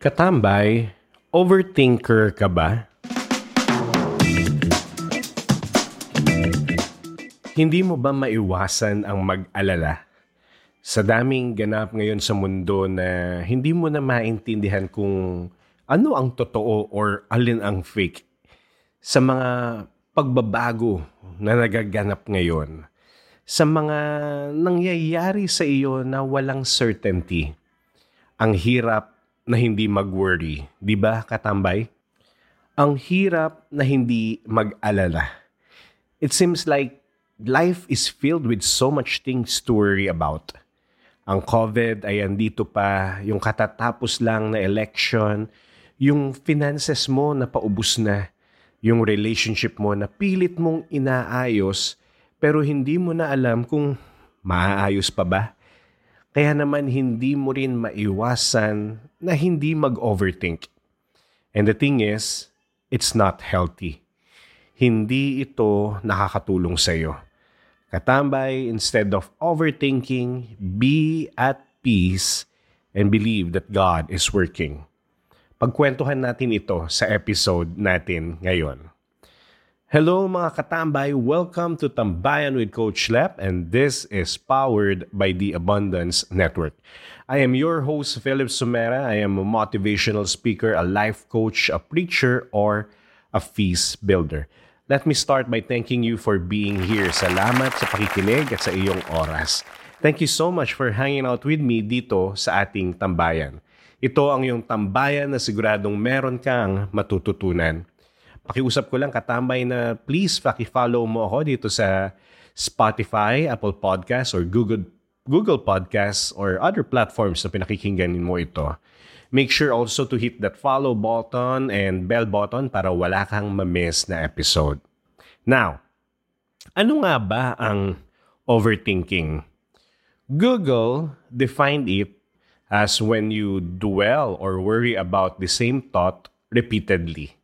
Katambay, overthinker ka ba? Hindi mo ba maiwasan ang mag-alala? Sa daming ganap ngayon sa mundo na hindi mo na maintindihan kung ano ang totoo or alin ang fake sa mga pagbabago na nagaganap ngayon, sa mga nangyayari sa iyo na walang certainty. Ang hirap na hindi mag-worry. Di ba, katambay? Ang hirap na hindi mag-alala. It seems like life is filled with so much things to worry about. Ang COVID ay andito pa, yung katatapos lang na election, yung finances mo na paubos na, yung relationship mo na pilit mong inaayos pero hindi mo na alam kung maaayos pa ba kaya naman hindi mo rin maiwasan na hindi mag-overthink. And the thing is, it's not healthy. Hindi ito nakakatulong sa iyo. Katambay, instead of overthinking, be at peace and believe that God is working. Pagkwentuhan natin ito sa episode natin ngayon. Hello mga katambay, welcome to Tambayan with Coach Lep and this is powered by the Abundance Network. I am your host Philip Sumera. I am a motivational speaker, a life coach, a preacher, or a feast builder. Let me start by thanking you for being here. Salamat sa pakikinig at sa iyong oras. Thank you so much for hanging out with me dito sa ating tambayan. Ito ang iyong tambayan na siguradong meron kang matututunan pakiusap ko lang katambay na please paki-follow mo ako dito sa Spotify, Apple Podcasts, or Google Google Podcasts or other platforms na pinakikinggan mo ito. Make sure also to hit that follow button and bell button para wala kang ma-miss na episode. Now, ano nga ba ang overthinking? Google defined it as when you dwell or worry about the same thought repeatedly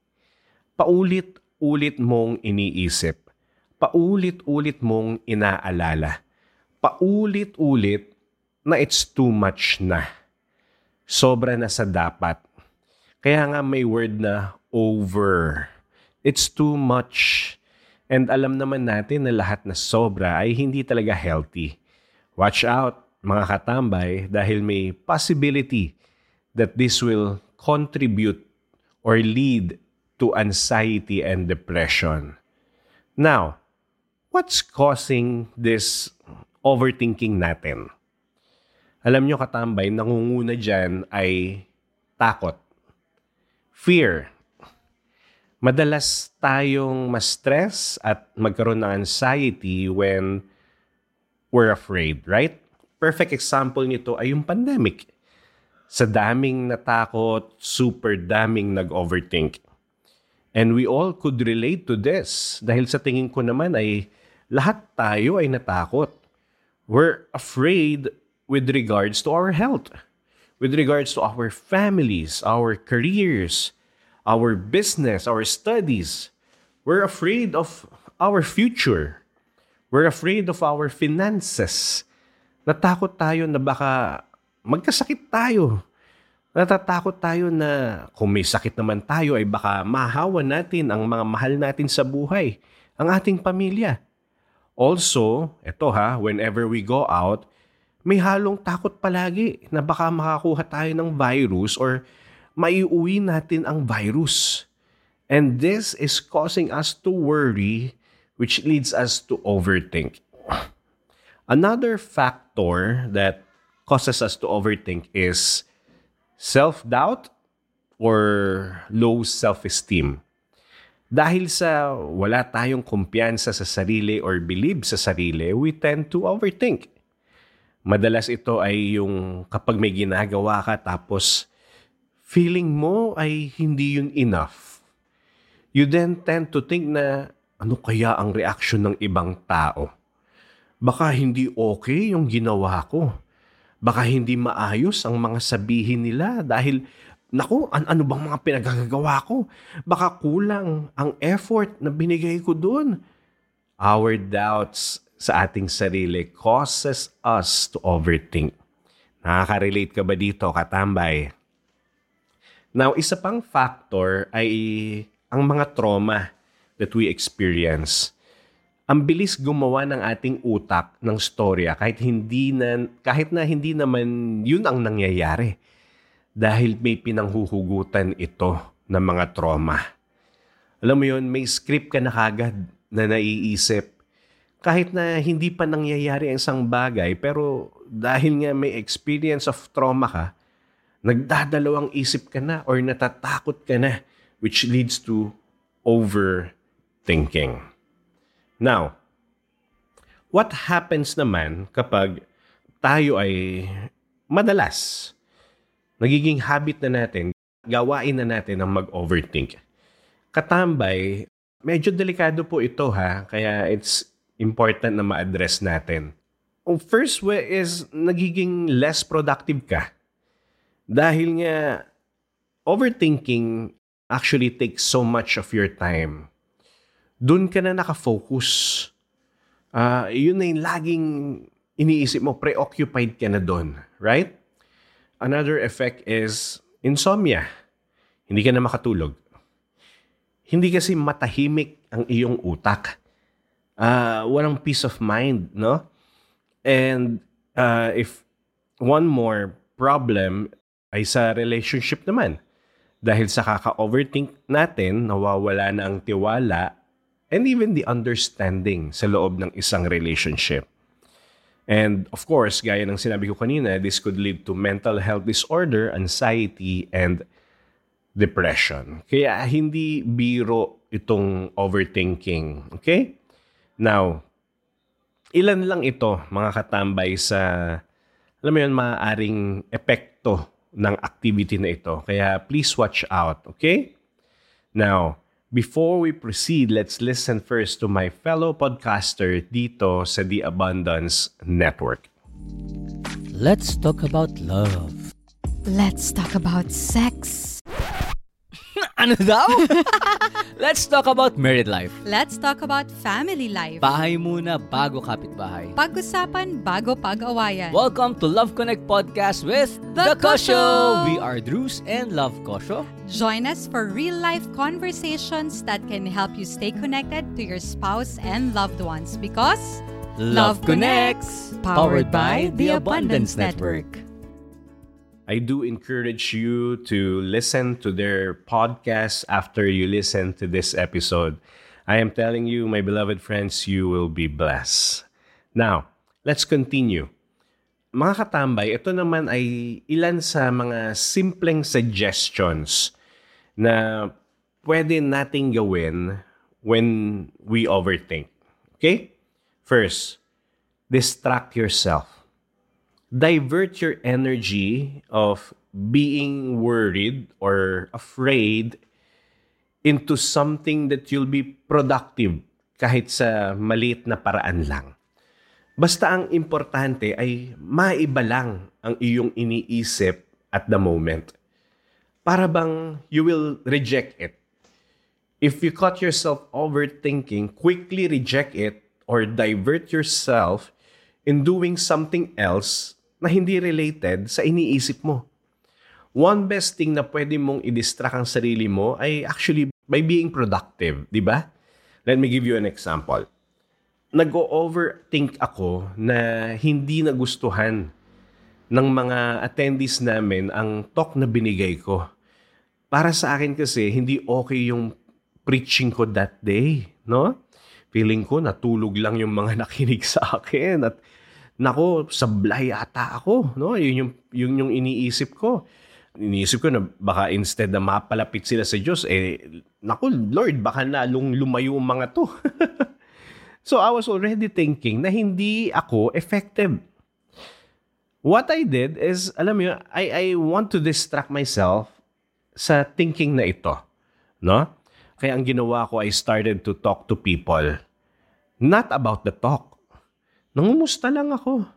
paulit-ulit mong iniisip, paulit-ulit mong inaalala, paulit-ulit na it's too much na. Sobra na sa dapat. Kaya nga may word na over. It's too much. And alam naman natin na lahat na sobra ay hindi talaga healthy. Watch out, mga katambay, dahil may possibility that this will contribute or lead to anxiety and depression. Now, what's causing this overthinking natin? Alam nyo katambay, nangunguna dyan ay takot. Fear. Madalas tayong ma-stress at magkaroon ng anxiety when we're afraid, right? Perfect example nito ay yung pandemic. Sa daming natakot, super daming nag-overthink. And we all could relate to this dahil sa tingin ko naman ay lahat tayo ay natakot. We're afraid with regards to our health, with regards to our families, our careers, our business, our studies. We're afraid of our future. We're afraid of our finances. Natakot tayo na baka magkasakit tayo Natatakot tayo na kung may sakit naman tayo ay baka mahawa natin ang mga mahal natin sa buhay, ang ating pamilya. Also, eto ha, whenever we go out, may halong takot palagi na baka makakuha tayo ng virus or maiuwi natin ang virus. And this is causing us to worry which leads us to overthink. Another factor that causes us to overthink is self-doubt or low self-esteem. Dahil sa wala tayong kumpiyansa sa sarili or believe sa sarili, we tend to overthink. Madalas ito ay yung kapag may ginagawa ka tapos feeling mo ay hindi yun enough. You then tend to think na ano kaya ang reaction ng ibang tao? Baka hindi okay yung ginawa ko Baka hindi maayos ang mga sabihin nila dahil Naku, an ano bang mga pinagagawa ko? Baka kulang ang effort na binigay ko doon. Our doubts sa ating sarili causes us to overthink. Nakaka-relate ka ba dito, katambay? Now, isa pang factor ay ang mga trauma that we experience. Ang bilis gumawa ng ating utak ng storya kahit hindi na kahit na hindi naman yun ang nangyayari dahil may pinanghuhugutan ito ng mga trauma. Alam mo yun, may script ka na kagad na naiisip kahit na hindi pa nangyayari ang isang bagay pero dahil nga may experience of trauma ka, nagdadalawang isip ka na or natatakot ka na which leads to overthinking. Now, what happens naman kapag tayo ay madalas nagiging habit na natin, gawain na natin ang mag-overthink. Katambay, medyo delikado po ito ha, kaya it's important na ma-address natin. Ang first way is nagiging less productive ka dahil nga, overthinking actually takes so much of your time. Doon ka na nakafocus. Uh, yun na yung laging iniisip mo, preoccupied ka na doon. Right? Another effect is insomnia. Hindi ka na makatulog. Hindi kasi matahimik ang iyong utak. Uh, walang peace of mind, no? And uh, if one more problem ay sa relationship naman. Dahil sa kaka-overthink natin, nawawala na ang tiwala and even the understanding sa loob ng isang relationship. And of course, gaya ng sinabi ko kanina, this could lead to mental health disorder, anxiety, and depression. Kaya hindi biro itong overthinking. Okay? Now, ilan lang ito, mga katambay, sa, alam mo yun, maaaring epekto ng activity na ito. Kaya please watch out, okay? Now, before we proceed, let's listen first to my fellow podcaster dito sa The Abundance Network. Let's talk about love. Let's talk about sex. ano daw? Let's talk about married life. Let's talk about family life. Bahay muna bago kapitbahay. Pag-usapan bago pag-awayan. Welcome to Love Connect Podcast with The Kosho! We are Drews and Love Kosho. Join us for real-life conversations that can help you stay connected to your spouse and loved ones because Love, connects, powered by the Abundance Network. I do encourage you to listen to their podcast after you listen to this episode. I am telling you, my beloved friends, you will be blessed. Now, let's continue. Mga katambay, ito naman ay ilan sa mga simpleng suggestions na pwede nating gawin when we overthink. Okay? First, distract yourself divert your energy of being worried or afraid into something that you'll be productive kahit sa maliit na paraan lang. Basta ang importante ay maiba lang ang iyong iniisip at the moment. Para bang you will reject it. If you caught yourself overthinking, quickly reject it or divert yourself in doing something else na hindi related sa iniisip mo. One best thing na pwede mong i-distract ang sarili mo ay actually by being productive, di ba? Let me give you an example. Nag-overthink ako na hindi nagustuhan ng mga attendees namin ang talk na binigay ko. Para sa akin kasi, hindi okay yung preaching ko that day, no? Feeling ko natulog lang yung mga nakinig sa akin at nako, sablay ata ako. No? Yun yung, yun yung iniisip ko. Iniisip ko na baka instead na mapalapit sila sa Diyos, eh, nako, Lord, baka nalong lumayo ang mga to. so I was already thinking na hindi ako effective. What I did is, alam mo I, I want to distract myself sa thinking na ito. No? Kaya ang ginawa ko, I started to talk to people. Not about the talk nangumusta lang ako.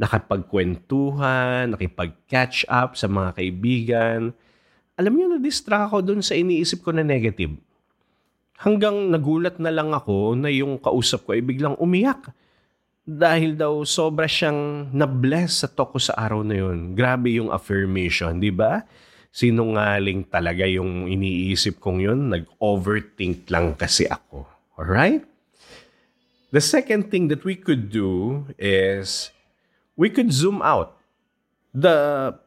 Nakapagkwentuhan, nakipag-catch up sa mga kaibigan. Alam niyo, na-distract ako dun sa iniisip ko na negative. Hanggang nagulat na lang ako na yung kausap ko ay biglang umiyak. Dahil daw sobra siyang na-bless sa talk ko sa araw na yun. Grabe yung affirmation, di ba? sinungaling talaga yung iniisip kong yun. Nag-overthink lang kasi ako. Alright? The second thing that we could do is we could zoom out. The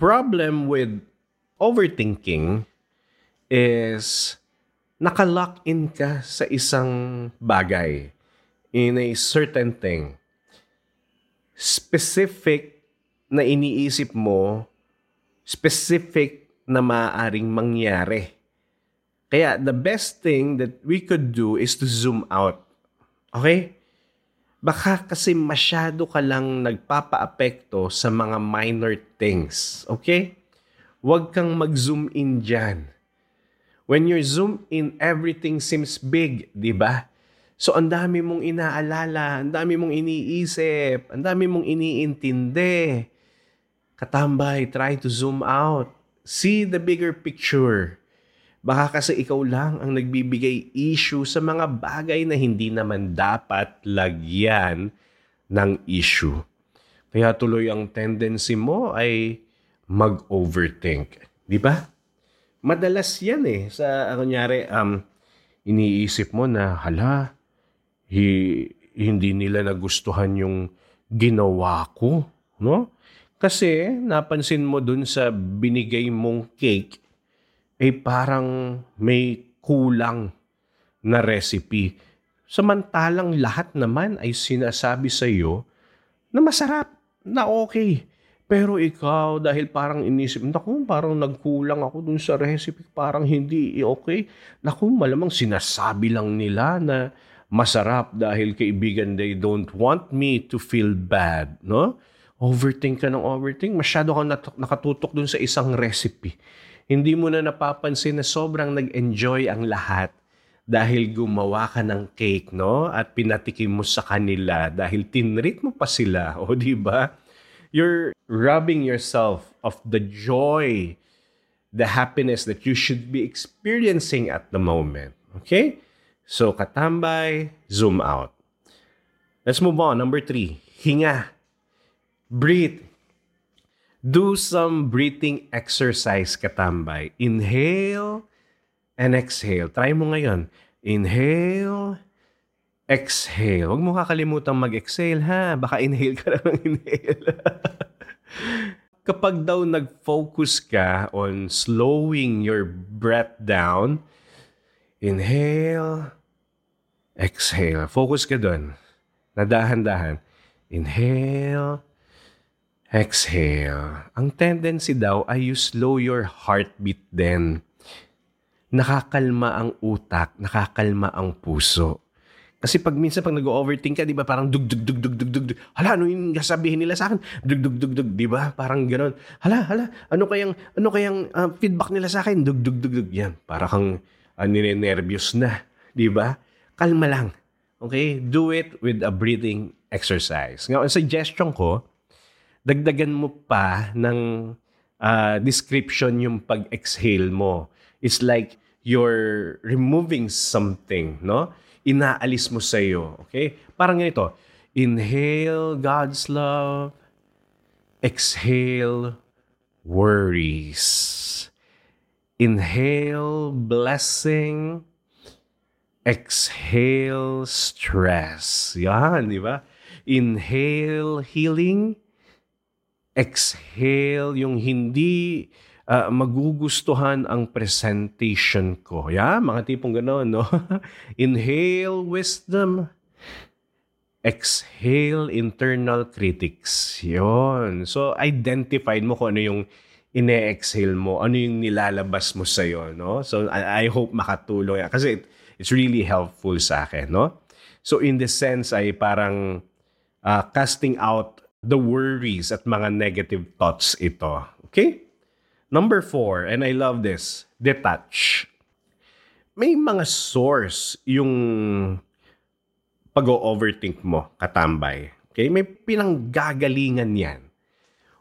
problem with overthinking is nakalock in ka sa isang bagay in a certain thing. Specific na iniisip mo, specific na maaaring mangyari. Kaya the best thing that we could do is to zoom out. Okay? Baka kasi masyado ka lang nagpapaapekto sa mga minor things. Okay? Huwag kang mag-zoom in dyan. When you're zoom in, everything seems big, di ba? So, ang dami mong inaalala, ang dami mong iniisip, ang dami mong iniintindi. Katambay, try to zoom out. See the bigger picture. Baka kasi ikaw lang ang nagbibigay issue sa mga bagay na hindi naman dapat lagyan ng issue. Kaya tuloy ang tendency mo ay mag-overthink. Di ba? Madalas yan eh. Sa, kunyari, um, iniisip mo na, hala, hi, hindi nila nagustuhan yung ginawa ko. No? Kasi napansin mo dun sa binigay mong cake, eh parang may kulang na recipe. Samantalang lahat naman ay sinasabi sa iyo na masarap, na okay. Pero ikaw, dahil parang inisip, naku, parang nagkulang ako dun sa recipe, parang hindi okay. Naku, malamang sinasabi lang nila na masarap dahil kaibigan, they don't want me to feel bad, no? Overthink ka ng overthink, masyado kang nakatutok dun sa isang recipe hindi mo na napapansin na sobrang nag-enjoy ang lahat dahil gumawa ka ng cake, no? At pinatikim mo sa kanila dahil tinrit mo pa sila, o di ba? You're robbing yourself of the joy, the happiness that you should be experiencing at the moment. Okay? So, katambay, zoom out. Let's move on. Number three, hinga. Breathe. Do some breathing exercise katambay. Inhale and exhale. Try mo ngayon. Inhale, exhale. Huwag mo kakalimutan mag-exhale ha. Baka inhale ka lang inhale. Kapag daw nag-focus ka on slowing your breath down, inhale, exhale. Focus ka doon. Nadahan-dahan. Inhale, Exhale. Ang tendency daw ay you slow your heartbeat din. Nakakalma ang utak, nakakalma ang puso. Kasi pag minsan pag nag-overthink ka, di ba, parang dug dug dug dug dug dug. Hala, ano yung sabihin nila sa akin? Dug dug dug dug, di ba? Parang ganoon. Hala, hala, ano kayang ano kayang uh, feedback nila sa akin? Dug dug dug dug. Yan, para kang uh, ninenervyos na, di ba? Kalma lang. Okay? Do it with a breathing exercise. Ngayon, suggestion ko, dagdagan mo pa ng uh, description yung pag-exhale mo. It's like you're removing something, no? Inaalis mo sa iyo, okay? Parang ganito. Inhale God's love. Exhale worries. Inhale blessing. Exhale stress. Yan, di ba? Inhale healing exhale, yung hindi uh, magugustuhan ang presentation ko. Yeah, mga tipong gano'n, no? Inhale wisdom. Exhale internal critics. Yon. So, identified mo kung ano yung ine-exhale mo, ano yung nilalabas mo sa'yo, no? So, I, I hope makatulong. Kasi it, it's really helpful sa akin, no? So, in the sense ay parang uh, casting out the worries at mga negative thoughts ito. Okay? Number four, and I love this, detach. May mga source yung pag-overthink mo, katambay. Okay? May pinanggagalingan yan.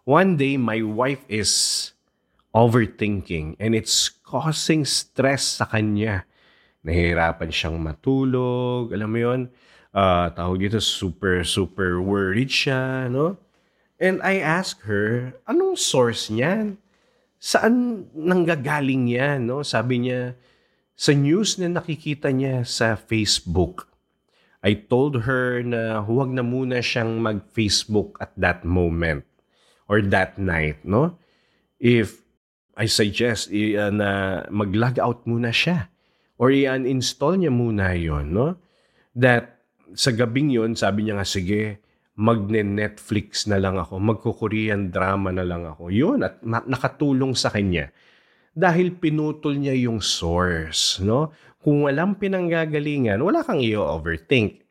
One day, my wife is overthinking and it's causing stress sa kanya. Nahihirapan siyang matulog, alam mo yon uh, tawag dito, super, super worried siya, no? And I asked her, anong source niyan? Saan nanggagaling yan? No? Sabi niya, sa news na nakikita niya sa Facebook, I told her na huwag na muna siyang mag-Facebook at that moment or that night, no? If I suggest uh, na mag-log out muna siya or i-uninstall niya muna yon, no? That sa gabing yon, sabi niya nga, sige, magne-Netflix na lang ako, magko-Korean drama na lang ako. Yun, at nakatulong sa kanya. Dahil pinutol niya yung source, no? Kung walang pinanggagalingan, wala kang i-overthink.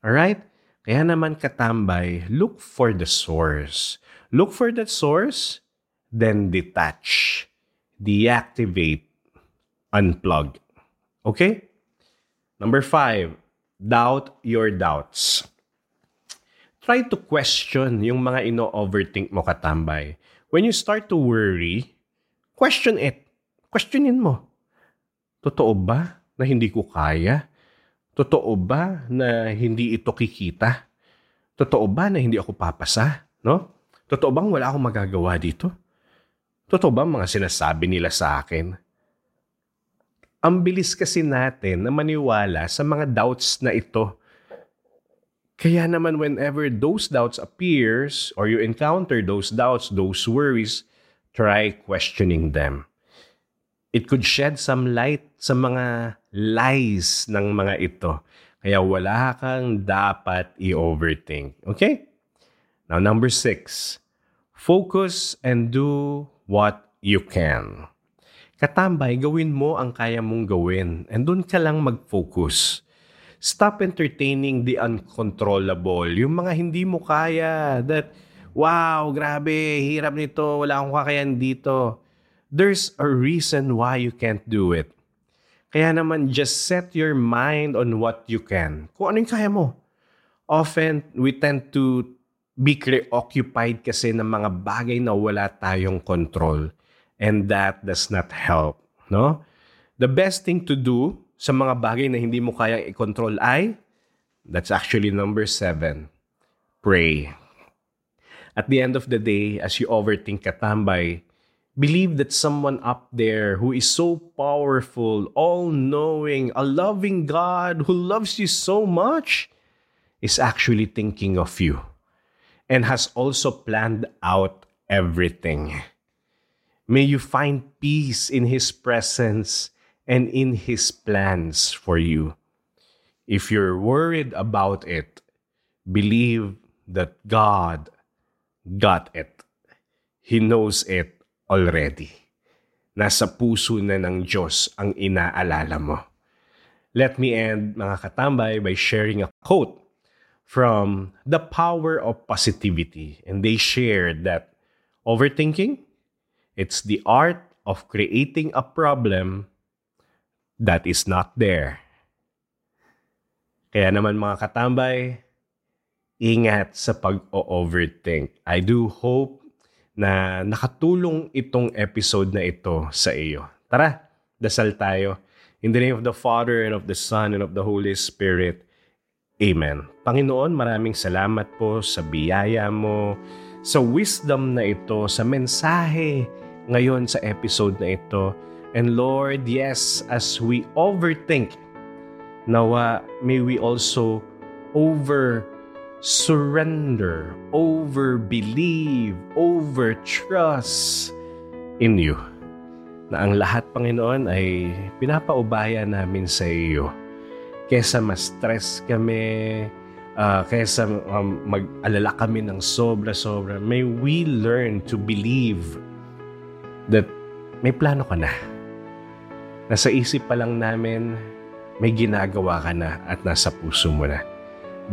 Alright? Kaya naman katambay, look for the source. Look for that source, then detach, deactivate, unplug. Okay? Number five, doubt your doubts try to question yung mga ino-overthink mo katambay. When you start to worry, question it. Questionin mo. Totoo ba na hindi ko kaya? Totoo ba na hindi ito kikita? Totoo ba na hindi ako papasa? No? Totoo bang wala akong magagawa dito? Totoo ba mga sinasabi nila sa akin? Ang bilis kasi natin na maniwala sa mga doubts na ito kaya naman whenever those doubts appears or you encounter those doubts, those worries, try questioning them. It could shed some light sa mga lies ng mga ito. Kaya wala kang dapat i-overthink. Okay? Now, number six, focus and do what you can. Katambay, gawin mo ang kaya mong gawin and doon ka lang mag-focus stop entertaining the uncontrollable. Yung mga hindi mo kaya that, wow, grabe, hirap nito, wala akong kakayan dito. There's a reason why you can't do it. Kaya naman, just set your mind on what you can. Kung ano yung kaya mo. Often, we tend to be preoccupied kasi ng mga bagay na wala tayong control. And that does not help. No? The best thing to do sa mga bagay na hindi mo kayang i-control ay, that's actually number seven, pray. At the end of the day, as you overthink katambay, believe that someone up there who is so powerful, all-knowing, a loving God who loves you so much is actually thinking of you and has also planned out everything. May you find peace in His presence and in His plans for you. If you're worried about it, believe that God got it. He knows it already. Nasa puso na ng Diyos ang inaalala mo. Let me end, mga katambay, by sharing a quote from The Power of Positivity. And they shared that overthinking, it's the art of creating a problem that is not there. Kaya naman mga katambay, ingat sa pag-overthink. I do hope na nakatulong itong episode na ito sa iyo. Tara, dasal tayo. In the name of the Father and of the Son and of the Holy Spirit. Amen. Panginoon, maraming salamat po sa biyaya mo, sa wisdom na ito, sa mensahe ngayon sa episode na ito. And Lord, yes, as we overthink, nawa may we also over surrender, over believe, over trust in you. Na ang lahat, Panginoon, ay pinapaubaya namin sa iyo. Kesa ma-stress kami, uh, kesa um, mag-alala kami ng sobra-sobra, may we learn to believe that may plano ka na Nasa isip pa lang namin, may ginagawa ka na at nasa puso mo na.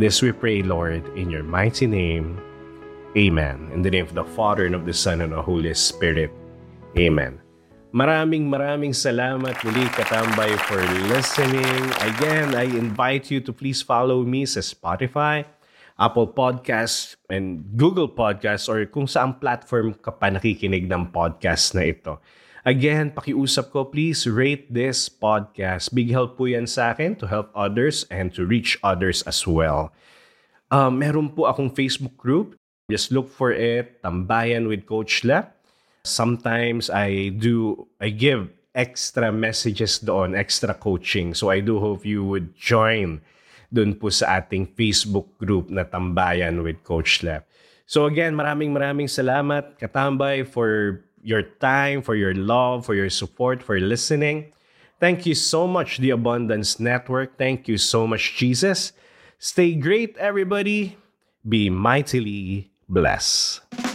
This we pray, Lord, in your mighty name. Amen. In the name of the Father and of the Son and of the Holy Spirit. Amen. Maraming maraming salamat muli katambay for listening. Again, I invite you to please follow me sa Spotify, Apple Podcasts, and Google Podcasts or kung saang platform ka pa nakikinig ng podcast na ito. Again, pakiusap ko, please rate this podcast. Big help po yan sa akin to help others and to reach others as well. Um, meron po akong Facebook group. Just look for it, Tambayan with Coach Lep. Sometimes I do, I give extra messages doon, extra coaching. So I do hope you would join doon po sa ating Facebook group na Tambayan with Coach Lep. So again, maraming maraming salamat Katambay for your time, for your love, for your support, for listening. Thank you so much, The Abundance Network. Thank you so much, Jesus. Stay great, everybody. Be mightily blessed.